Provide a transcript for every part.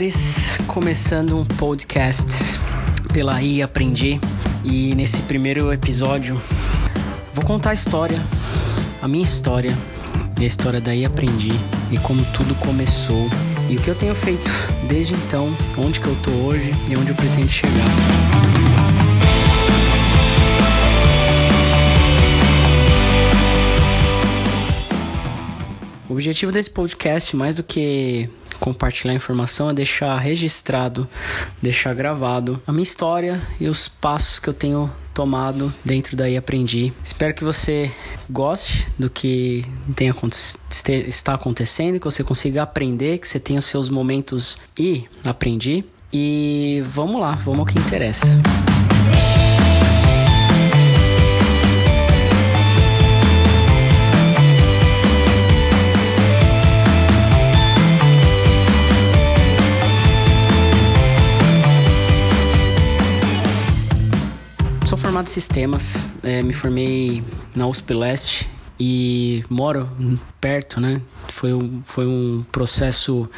Soares, começando um podcast pela I Aprendi. E nesse primeiro episódio vou contar a história, a minha história e a história da I Aprendi e como tudo começou e o que eu tenho feito desde então, onde que eu tô hoje e onde eu pretendo chegar. O objetivo desse podcast, mais do que compartilhar informação, é deixar registrado, deixar gravado a minha história e os passos que eu tenho tomado dentro daí aprendi. Espero que você goste do que tenha, está acontecendo, que você consiga aprender, que você tenha os seus momentos e aprendi. E vamos lá, vamos ao que interessa. Formado em sistemas, é, me formei na USP Leste e moro perto, né? Foi um, foi um processo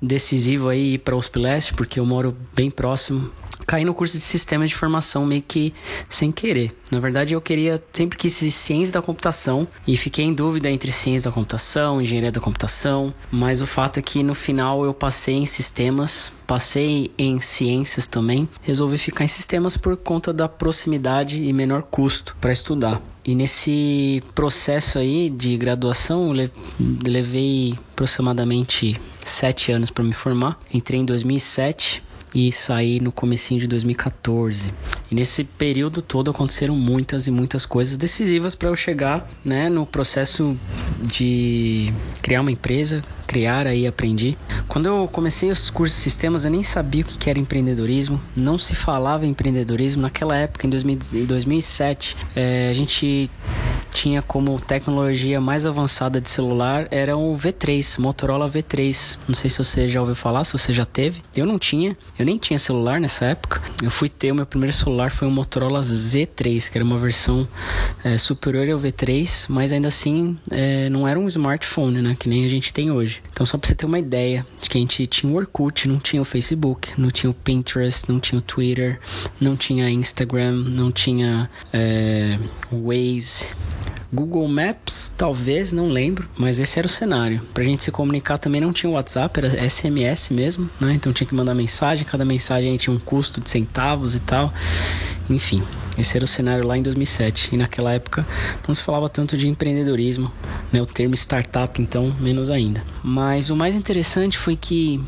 decisivo aí para USP Leste, porque eu moro bem próximo caí no curso de sistema de informação meio que sem querer. Na verdade, eu queria sempre quis ciência da computação e fiquei em dúvida entre ciência da computação, engenharia da computação, mas o fato é que no final eu passei em sistemas, passei em ciências também, resolvi ficar em sistemas por conta da proximidade e menor custo para estudar. E nesse processo aí de graduação, levei aproximadamente sete anos para me formar. Entrei em 2007 e saí no comecinho de 2014. E nesse período todo aconteceram muitas e muitas coisas decisivas para eu chegar, né, no processo de criar uma empresa, criar aí aprendi. Quando eu comecei os cursos de sistemas, eu nem sabia o que era empreendedorismo, não se falava em empreendedorismo naquela época, em 2007. É, a gente tinha como tecnologia mais avançada de celular era o V3, Motorola V3. Não sei se você já ouviu falar, se você já teve. Eu não tinha, eu nem tinha celular nessa época. Eu fui ter o meu primeiro celular foi um Motorola Z3, que era uma versão é, superior ao V3, mas ainda assim é, não era um smartphone, né, que nem a gente tem hoje. Então só para você ter uma ideia de que a gente tinha o Orkut, não tinha o Facebook, não tinha o Pinterest, não tinha o Twitter, não tinha Instagram, não tinha é, Waze Google Maps, talvez, não lembro, mas esse era o cenário. Pra gente se comunicar também não tinha WhatsApp, era SMS mesmo, né? Então tinha que mandar mensagem, cada mensagem tinha um custo de centavos e tal. Enfim, esse era o cenário lá em 2007 e naquela época não se falava tanto de empreendedorismo, né? O termo startup então menos ainda. Mas o mais interessante foi que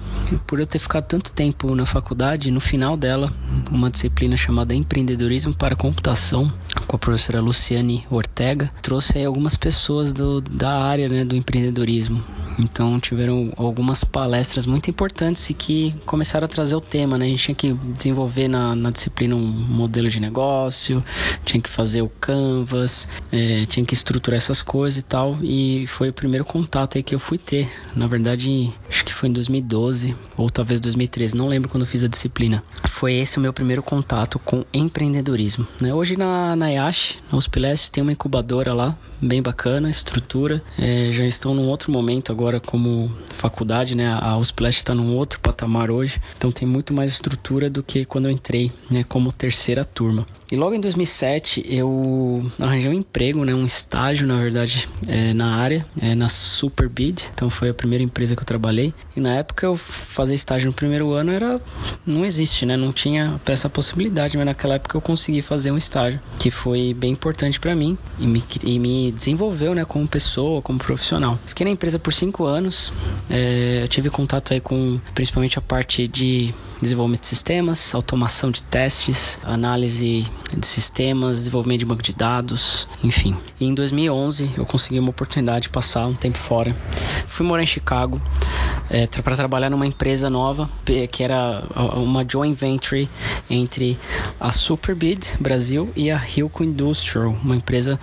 por eu ter ficado tanto tempo na faculdade, no final dela, uma disciplina chamada empreendedorismo para computação com a professora Luciane Ortega, trouxe aí algumas pessoas do, da área né, do empreendedorismo. Então tiveram algumas palestras muito importantes e que começaram a trazer o tema, né? A gente tinha que desenvolver na, na disciplina um modelo de negócio, tinha que fazer o canvas, é, tinha que estruturar essas coisas e tal. E foi o primeiro contato aí que eu fui ter. Na verdade, acho que foi em 2012 ou talvez 2013, não lembro quando eu fiz a disciplina. Foi esse o meu primeiro contato com empreendedorismo. Né? Hoje na, na IASH, na USP Leste, tem uma incubadora lá bem bacana, estrutura. É, já estão num outro momento agora como faculdade, né? A USPLAST está num outro patamar hoje, então tem muito mais estrutura do que quando eu entrei, né? Como terceira turma. E logo em 2007 eu arranjei um emprego, né? Um estágio, na verdade, é, na área, é, na Superbid. Então foi a primeira empresa que eu trabalhei. E na época eu fazer estágio no primeiro ano era não existe, né? Não tinha essa possibilidade, mas naquela época eu consegui fazer um estágio que foi bem importante para mim e me, e me desenvolveu, né, como pessoa, como profissional. Fiquei na empresa por cinco anos, é, tive contato aí com principalmente a parte de desenvolvimento de sistemas, automação de testes, análise de sistemas, desenvolvimento de banco de dados, enfim. E em 2011 eu consegui uma oportunidade de passar um tempo fora. Fui morar em Chicago é, para trabalhar numa empresa nova que era uma joint venture entre a Superbid Brasil e a Hilco Industrial, uma empresa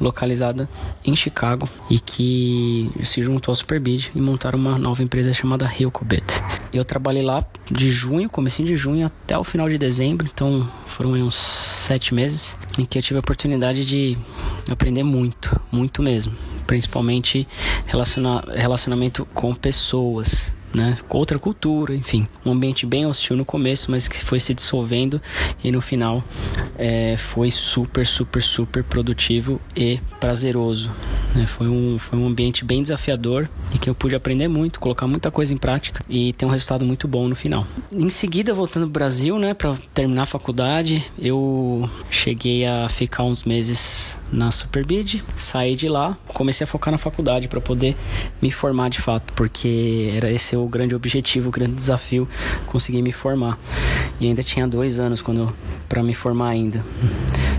localizada em Chicago e que se juntou à Superbid e montaram uma nova empresa chamada Hilcobit. Eu trabalhei lá de junho, comecinho de junho até o final de dezembro, então foram uns sete meses em que eu tive a oportunidade de aprender muito, muito mesmo, principalmente relaciona, relacionamento com pessoas né? Outra cultura, enfim. Um ambiente bem hostil no começo, mas que foi se dissolvendo e no final é, foi super, super, super produtivo e prazeroso. Né? Foi, um, foi um ambiente bem desafiador e que eu pude aprender muito, colocar muita coisa em prática e ter um resultado muito bom no final. Em seguida, voltando pro Brasil, né, para terminar a faculdade, eu cheguei a ficar uns meses na Superbid, saí de lá, comecei a focar na faculdade para poder me formar de fato, porque era esse o grande objetivo, o grande desafio, conseguir me formar. E ainda tinha dois anos quando para me formar ainda.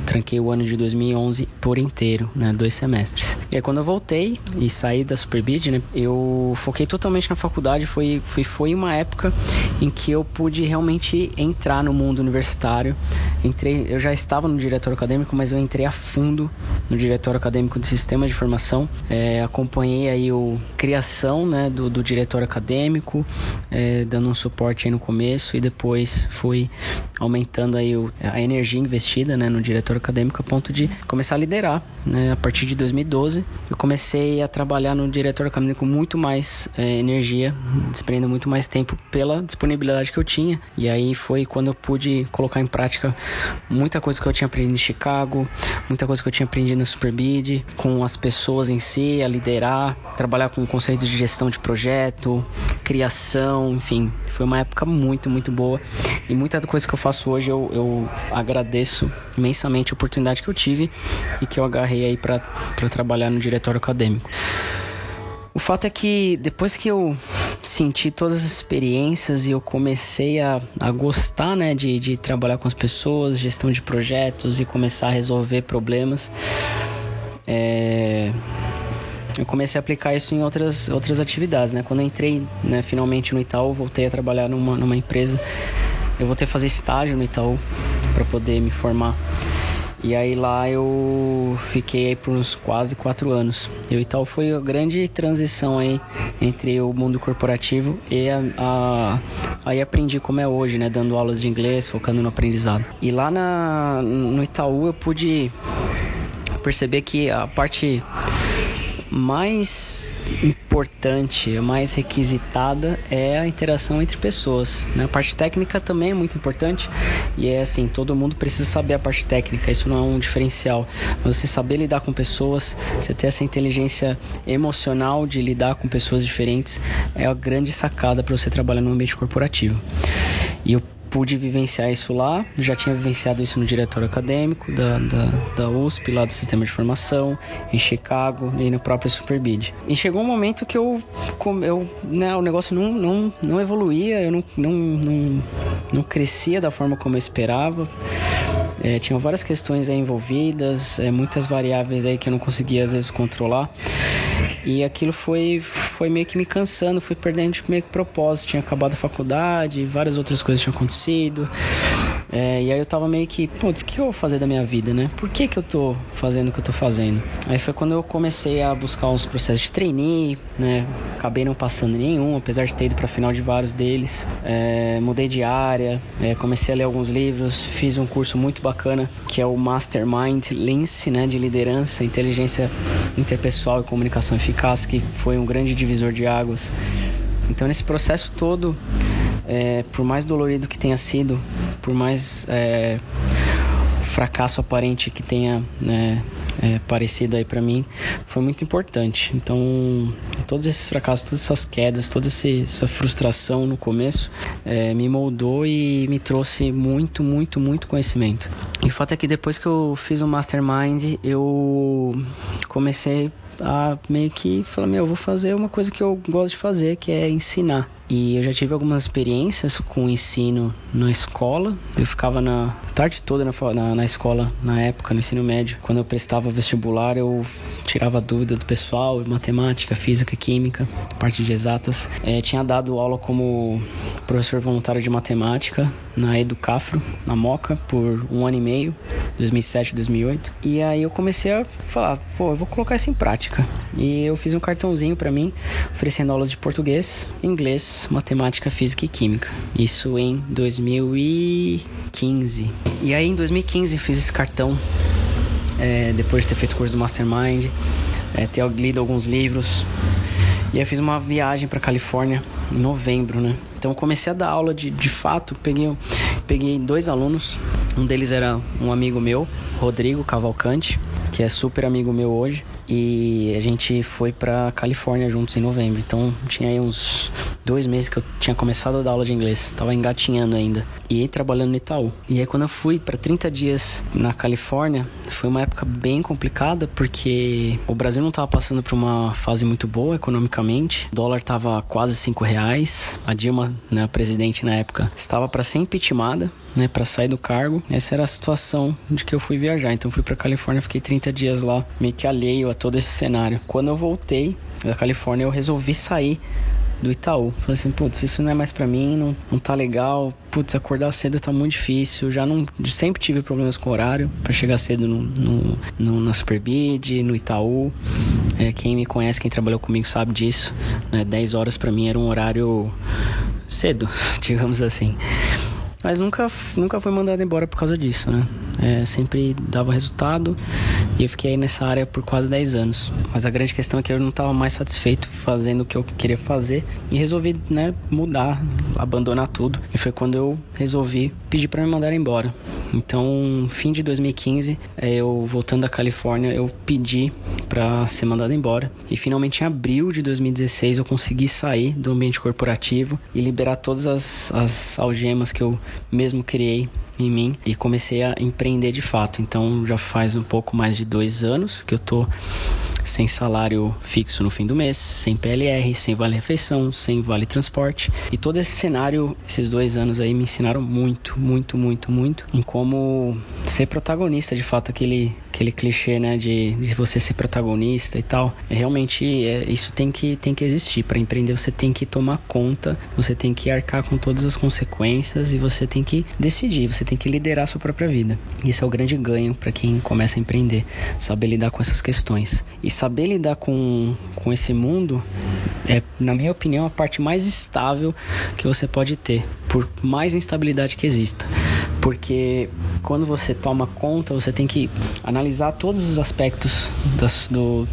Tranquei o ano de 2011 por inteiro, né, dois semestres. E quando eu voltei e saí da Superbid, né, eu foquei totalmente na faculdade. Foi, foi, foi uma época em que eu pude realmente entrar no mundo universitário. Entrei, eu já estava no diretório acadêmico, mas eu entrei a fundo no diretório acadêmico de sistema de formação. É, acompanhei aí o criação, né, do, do acadêmico, é, dando um suporte no começo e depois fui aumentando aí o, a energia investida, né, no diretório acadêmico a ponto de começar a liderar, né, a partir de 2012 eu comecei a trabalhar no diretório acadêmico com muito mais é, energia, desprendendo muito mais tempo pela disponibilidade que eu tinha. E aí foi quando eu pude colocar em prática muita coisa que eu tinha aprendido em Chicago, muita coisa que eu tinha aprendido no Superbid, com as pessoas em si, a liderar, trabalhar com conceitos de gestão de projeto, criação, enfim, foi uma época muito, muito boa e muita coisa que eu faço hoje eu, eu agradeço imensamente a oportunidade que eu tive e que eu agarrei aí para trabalhar no diretório acadêmico. O fato é que depois que eu senti todas as experiências e eu comecei a, a gostar né, de, de trabalhar com as pessoas, gestão de projetos e começar a resolver problemas, é, eu comecei a aplicar isso em outras, outras atividades. Né? Quando eu entrei né, finalmente no Itaú, voltei a trabalhar numa, numa empresa, eu voltei a fazer estágio no Itaú para poder me formar. E aí lá eu fiquei aí por uns quase quatro anos. E o Itaú foi a grande transição aí entre o mundo corporativo e a, a, aí aprendi como é hoje, né, dando aulas de inglês, focando no aprendizado. E lá na, no Itaú eu pude perceber que a parte mais importante, a mais requisitada é a interação entre pessoas. Né? A parte técnica também é muito importante e é assim, todo mundo precisa saber a parte técnica, isso não é um diferencial, mas você saber lidar com pessoas, você ter essa inteligência emocional de lidar com pessoas diferentes é a grande sacada para você trabalhar no ambiente corporativo. E eu pude vivenciar isso lá, já tinha vivenciado isso no diretório acadêmico da, da, da USP, lá do sistema de formação, em Chicago e no próprio Superbid. E chegou um momento que eu, eu né, o negócio não, não, não evoluía, eu não, não, não, não crescia da forma como eu esperava. É, tinham várias questões envolvidas, é, muitas variáveis aí que eu não conseguia às vezes controlar. E aquilo foi, foi meio que me cansando, fui perdendo tipo, meio que propósito. Tinha acabado a faculdade, várias outras coisas tinham acontecido. É, e aí eu tava meio que, putz, o que eu vou fazer da minha vida, né? Por que que eu tô fazendo o que eu tô fazendo? Aí foi quando eu comecei a buscar uns processos de trainee, né? Acabei não passando nenhum, apesar de ter ido pra final de vários deles. É, mudei de área, é, comecei a ler alguns livros, fiz um curso muito bacana que é o Mastermind Lince, né? De liderança, inteligência interpessoal e comunicação eficaz, que foi um grande divisor de águas. Então, nesse processo todo, é, por mais dolorido que tenha sido, por mais é, fracasso aparente que tenha né, é, parecido aí para mim, foi muito importante. Então, todos esses fracassos, todas essas quedas, toda essa frustração no começo é, me moldou e me trouxe muito, muito, muito conhecimento. E o fato é que depois que eu fiz o Mastermind, eu comecei a meio que falar, meu, eu vou fazer uma coisa que eu gosto de fazer, que é ensinar. E eu já tive algumas experiências com o ensino na escola. Eu ficava na tarde toda na, na, na, escola, na época, no ensino médio. Quando eu prestava vestibular, eu tirava dúvida do pessoal, matemática, física, química, parte de exatas. É, tinha dado aula como professor voluntário de matemática na Educafro, na Moca, por um ano e meio, 2007, 2008. E aí eu comecei a falar, pô, eu vou colocar isso em prática. E eu fiz um cartãozinho para mim, oferecendo aulas de português, inglês, matemática, física e química. Isso em 2015. E aí em 2015 fiz esse cartão, é, depois de ter feito curso do Mastermind, é, ter lido alguns livros. E aí fiz uma viagem para Califórnia em novembro, né? Então comecei a dar aula de, de fato, peguei, peguei dois alunos, um deles era um amigo meu, Rodrigo Cavalcante, que é super amigo meu hoje. E a gente foi pra Califórnia juntos em novembro. Então tinha aí uns dois meses que eu tinha começado a dar aula de inglês. Tava engatinhando ainda. E trabalhando no Itaú. E aí quando eu fui para 30 dias na Califórnia, foi uma época bem complicada porque o Brasil não tava passando por uma fase muito boa economicamente. O dólar tava quase 5 reais. A Dilma, né, a presidente na época, estava para ser impeachmentada né, para sair do cargo. Essa era a situação de que eu fui viajar. Então fui para Califórnia, fiquei 30 dias lá, meio que alheio a todo esse cenário. Quando eu voltei da Califórnia, eu resolvi sair do Itaú. Falei assim, putz, isso não é mais para mim, não, não tá legal. Putz, acordar cedo tá muito difícil. Já não sempre tive problemas com horário para chegar cedo no, no, no, na Superbid, no Itaú. É, quem me conhece, quem trabalhou comigo sabe disso. Né? 10 horas para mim era um horário cedo, digamos assim. Mas nunca, nunca fui mandado embora por causa disso, né? É, sempre dava resultado e eu fiquei aí nessa área por quase 10 anos. Mas a grande questão é que eu não estava mais satisfeito fazendo o que eu queria fazer e resolvi, né, mudar, abandonar tudo. E foi quando eu resolvi pedir para me mandar embora. Então, fim de 2015, é, eu voltando da Califórnia, eu pedi para ser mandado embora. E finalmente em abril de 2016 eu consegui sair do ambiente corporativo e liberar todas as, as algemas que eu mesmo criei em mim e comecei a empreender de fato. Então já faz um pouco mais de dois anos que eu tô sem salário fixo no fim do mês, sem PLR, sem vale refeição, sem vale transporte. E todo esse cenário, esses dois anos aí me ensinaram muito, muito, muito, muito em como ser protagonista de fato aquele aquele clichê, né, de, de você ser protagonista e tal. É, realmente é, isso tem que, tem que existir. Para empreender você tem que tomar conta, você tem que arcar com todas as consequências e você tem que decidir, você tem que liderar a sua própria vida. E esse é o grande ganho para quem começa a empreender, saber lidar com essas questões. E saber lidar com, com esse mundo é, na minha opinião, a parte mais estável que você pode ter, por mais instabilidade que exista. Porque quando você toma conta, você tem que analisar todos os aspectos das, do,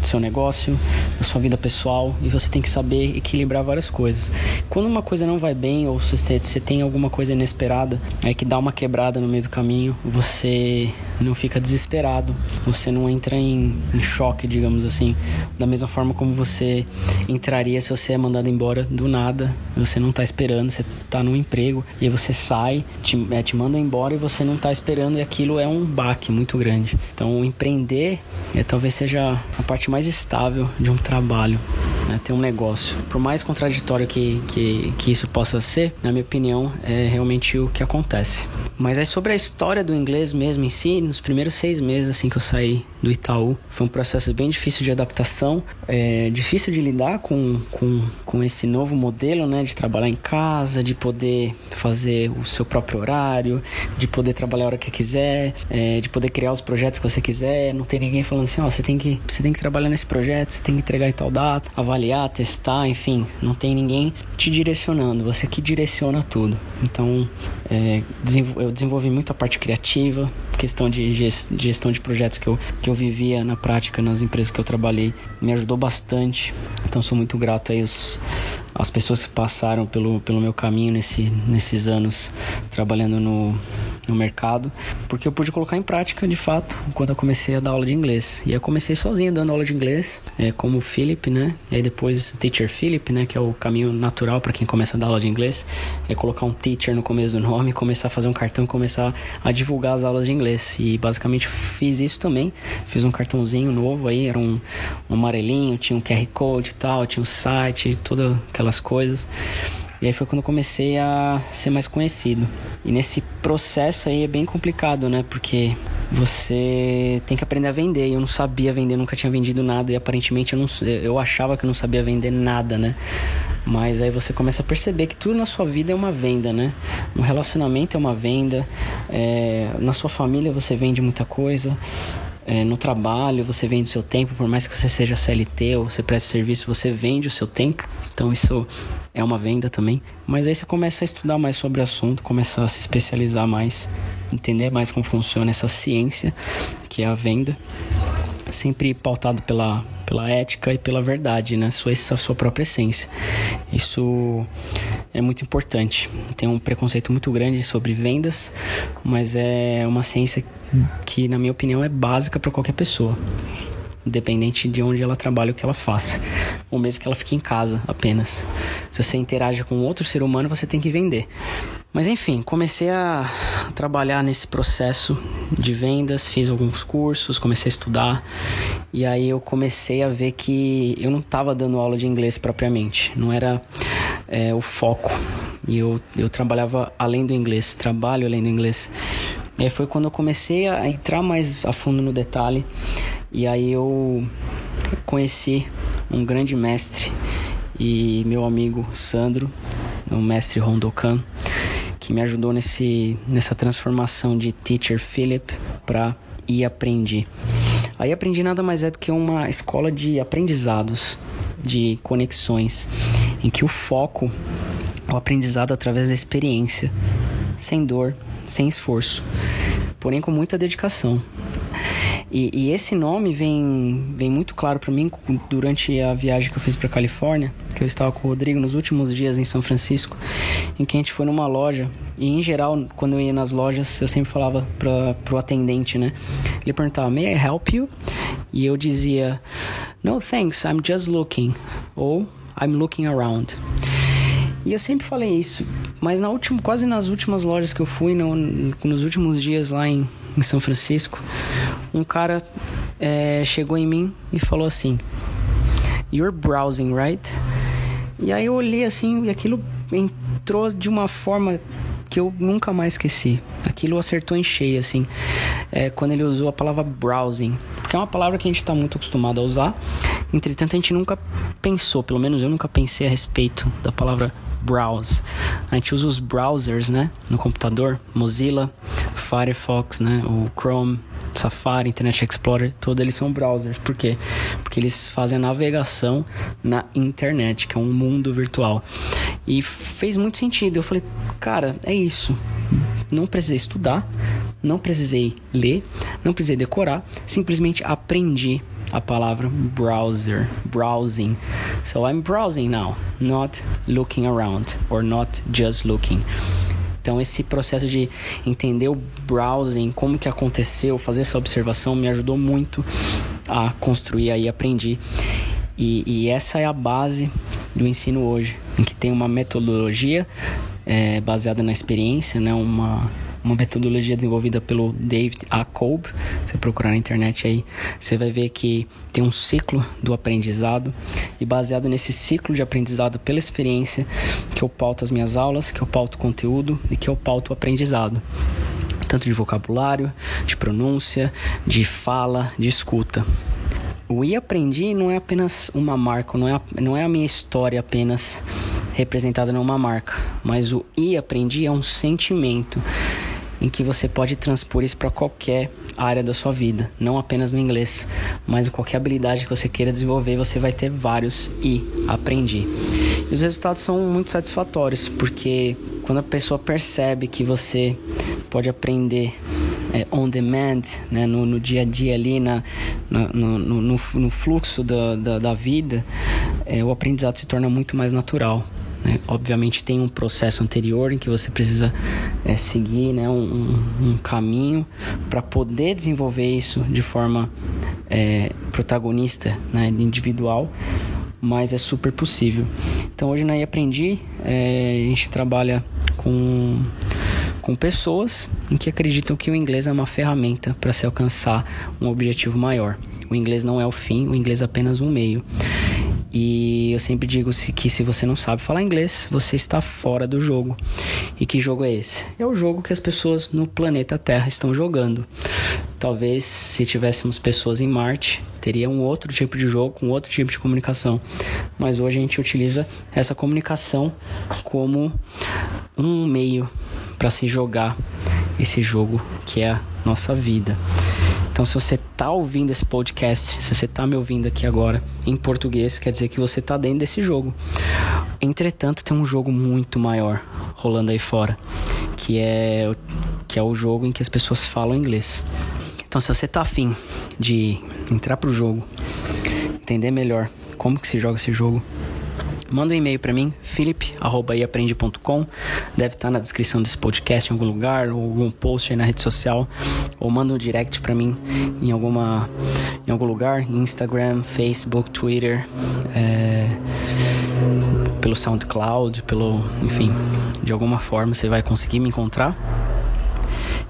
do seu negócio, da sua vida pessoal e você tem que saber equilibrar várias coisas. Quando uma coisa não vai bem ou você, você tem alguma coisa inesperada é que dá uma quebrada no meio do caminho, você não fica desesperado, você não entra em, em choque, digamos assim, da mesma forma como você entraria se você é mandado embora do nada, você não tá esperando, você tá num emprego e aí você sai, te, é, te mandam embora e você não tá esperando e aquilo é um baque muito grande. Então empreender é, talvez seja a parte mais estável de um trabalho, né, ter um negócio. Por mais contraditório que, que, que isso possa ser, na minha opinião, é realmente o que acontece. Mas aí sobre a história do inglês mesmo em si, nos primeiros seis meses assim que eu saí do Itaú, foi um processo bem difícil de adaptação, é, difícil de lidar com, com, com esse novo modelo, né, de trabalhar em casa, de poder fazer o seu próprio horário, de poder trabalhar a hora que quiser, é, de poder criar os projetos que você quiser, não tem ninguém falando assim, ó, você tem que você tem que trabalhar nesse projeto, você tem que entregar em tal data, avaliar, testar, enfim, não tem ninguém te direcionando, você que direciona tudo. Então, é, eu desenvolvi muito a parte criativa, questão de gestão de projetos que eu, que eu vivia na prática nas empresas que eu trabalhei, me ajudou bastante. Então, sou muito grato aí os, as pessoas que passaram pelo, pelo meu caminho nesse, nesses anos trabalhando no, no mercado, porque eu pude colocar em prática de fato quando eu comecei a dar aula de inglês. E eu comecei sozinho dando aula de inglês, é, como Philip, né? E aí depois Teacher Philip, né? Que é o caminho natural para quem começa a dar aula de inglês, é colocar um teacher no começo do nome, começar a fazer um cartão e começar a divulgar as aulas de inglês. E basicamente fiz isso também. Fiz um cartãozinho novo aí, era um, um amarelinho, tinha um QR Code e tal, tinha um site, todas aquelas coisas. E aí foi quando eu comecei a ser mais conhecido. E nesse processo aí é bem complicado, né? Porque você tem que aprender a vender. Eu não sabia vender, nunca tinha vendido nada e aparentemente eu, não, eu achava que eu não sabia vender nada, né? Mas aí você começa a perceber que tudo na sua vida é uma venda, né? Um relacionamento é uma venda, é, na sua família você vende muita coisa, é, no trabalho você vende o seu tempo, por mais que você seja CLT ou você preste serviço, você vende o seu tempo. Então isso é uma venda também. Mas aí você começa a estudar mais sobre o assunto, começa a se especializar mais, entender mais como funciona essa ciência que é a venda, sempre pautado pela pela ética e pela verdade, né? Sua, sua própria essência. Isso é muito importante. Tem um preconceito muito grande sobre vendas, mas é uma ciência que, na minha opinião, é básica para qualquer pessoa independente de onde ela trabalha, o que ela faça, ou mesmo que ela fique em casa apenas. Se você interage com outro ser humano, você tem que vender. Mas enfim, comecei a trabalhar nesse processo de vendas, fiz alguns cursos, comecei a estudar e aí eu comecei a ver que eu não estava dando aula de inglês propriamente, não era é, o foco. E eu, eu trabalhava além do inglês, trabalho além do inglês. E aí foi quando eu comecei a entrar mais a fundo no detalhe e aí eu conheci um grande mestre e meu amigo Sandro, o mestre Rondokan, que me ajudou nesse, nessa transformação de Teacher Philip para e aprendi. Aí aprendi nada mais é do que uma escola de aprendizados, de conexões, em que o foco é o aprendizado através da experiência, sem dor, sem esforço, porém com muita dedicação. E, e esse nome vem, vem muito claro para mim durante a viagem que eu fiz para Califórnia, que eu estava com o Rodrigo nos últimos dias em São Francisco, em que a gente foi numa loja e em geral quando eu ia nas lojas eu sempre falava para pro atendente, né? Ele perguntava: "May I help you?" E eu dizia: "No, thanks. I'm just looking." Ou "I'm looking around." E eu sempre falei isso, mas na última, quase nas últimas lojas que eu fui, no, nos últimos dias lá em, em São Francisco, um cara é, chegou em mim e falou assim: You're browsing, right? E aí eu olhei assim e aquilo entrou de uma forma que eu nunca mais esqueci. Aquilo acertou em cheio, assim, é, quando ele usou a palavra browsing, porque é uma palavra que a gente está muito acostumado a usar. Entretanto, a gente nunca pensou, pelo menos eu nunca pensei a respeito da palavra browse. A gente usa os browsers, né, no computador, Mozilla, Firefox, né, o Chrome, Safari, Internet Explorer, todos eles são browsers. Por quê? Porque eles fazem a navegação na internet, que é um mundo virtual. E fez muito sentido. Eu falei, cara, é isso. Não precisei estudar, não precisei ler, não precisei decorar, simplesmente aprendi a palavra browser, browsing. So I'm browsing now, not looking around or not just looking. Então esse processo de entender o browsing, como que aconteceu, fazer essa observação me ajudou muito a construir aí aprendi. E, e essa é a base do ensino hoje, em que tem uma metodologia é, baseada na experiência, né? Uma uma metodologia desenvolvida pelo David A. Kolb. Você procurar na internet aí, você vai ver que tem um ciclo do aprendizado e baseado nesse ciclo de aprendizado pela experiência que eu pauto as minhas aulas, que eu pauto o conteúdo e que eu pauto o aprendizado tanto de vocabulário, de pronúncia, de fala, de escuta. O I aprendi não é apenas uma marca, não é, não é a minha história apenas representada numa marca, mas o I aprendi é um sentimento em que você pode transpor isso para qualquer área da sua vida, não apenas no inglês, mas qualquer habilidade que você queira desenvolver, você vai ter vários e aprendi. E os resultados são muito satisfatórios, porque quando a pessoa percebe que você pode aprender é, on demand, né, no, no, dia a dia ali, na, na no, no, no, fluxo da, da, da vida, é, o aprendizado se torna muito mais natural. Né? Obviamente tem um processo anterior em que você precisa é, seguir né, um, um caminho para poder desenvolver isso de forma é, protagonista, né, individual, mas é super possível. Então hoje na né, Aprendi é, a gente trabalha com com pessoas em que acreditam que o inglês é uma ferramenta para se alcançar um objetivo maior. O inglês não é o fim, o inglês é apenas um meio. E eu sempre digo que se você não sabe falar inglês, você está fora do jogo. E que jogo é esse? É o jogo que as pessoas no planeta Terra estão jogando. Talvez se tivéssemos pessoas em Marte, teria um outro tipo de jogo, com outro tipo de comunicação. Mas hoje a gente utiliza essa comunicação como um meio para se jogar esse jogo que é a nossa vida. Então, se você está ouvindo esse podcast, se você está me ouvindo aqui agora em português, quer dizer que você está dentro desse jogo. Entretanto, tem um jogo muito maior rolando aí fora, que é, que é o jogo em que as pessoas falam inglês. Então, se você está afim de entrar pro jogo, entender melhor como que se joga esse jogo, manda um e-mail para mim, philip@iaprende.com. Deve estar na descrição desse podcast em algum lugar, ou algum post aí na rede social, ou manda um direct para mim em alguma em algum lugar, Instagram, Facebook, Twitter, é, pelo SoundCloud, pelo, enfim, de alguma forma você vai conseguir me encontrar.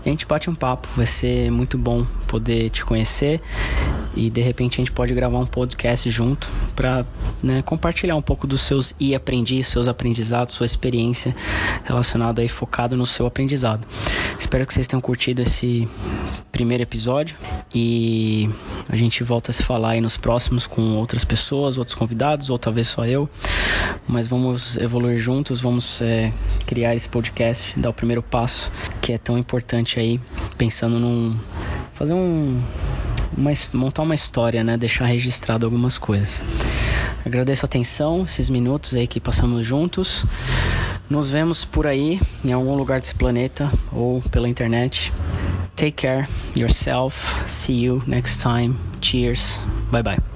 E a gente bate um papo, vai ser muito bom poder te conhecer e de repente a gente pode gravar um podcast junto para né, compartilhar um pouco dos seus e aprendi, seus aprendizados, sua experiência relacionada aí focado no seu aprendizado. Espero que vocês tenham curtido esse primeiro episódio e a gente volta a se falar aí nos próximos com outras pessoas, outros convidados ou talvez só eu, mas vamos evoluir juntos, vamos é, criar esse podcast, dar o primeiro passo que é tão importante aí, pensando num fazer um uma, montar uma história, né? Deixar registrado algumas coisas. Agradeço a atenção, esses minutos aí que passamos juntos. Nos vemos por aí, em algum lugar desse planeta ou pela internet. Take care yourself. See you next time. Cheers. Bye bye.